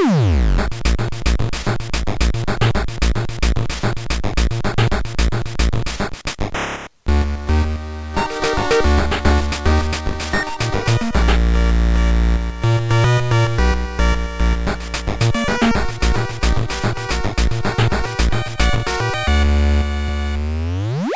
Woo!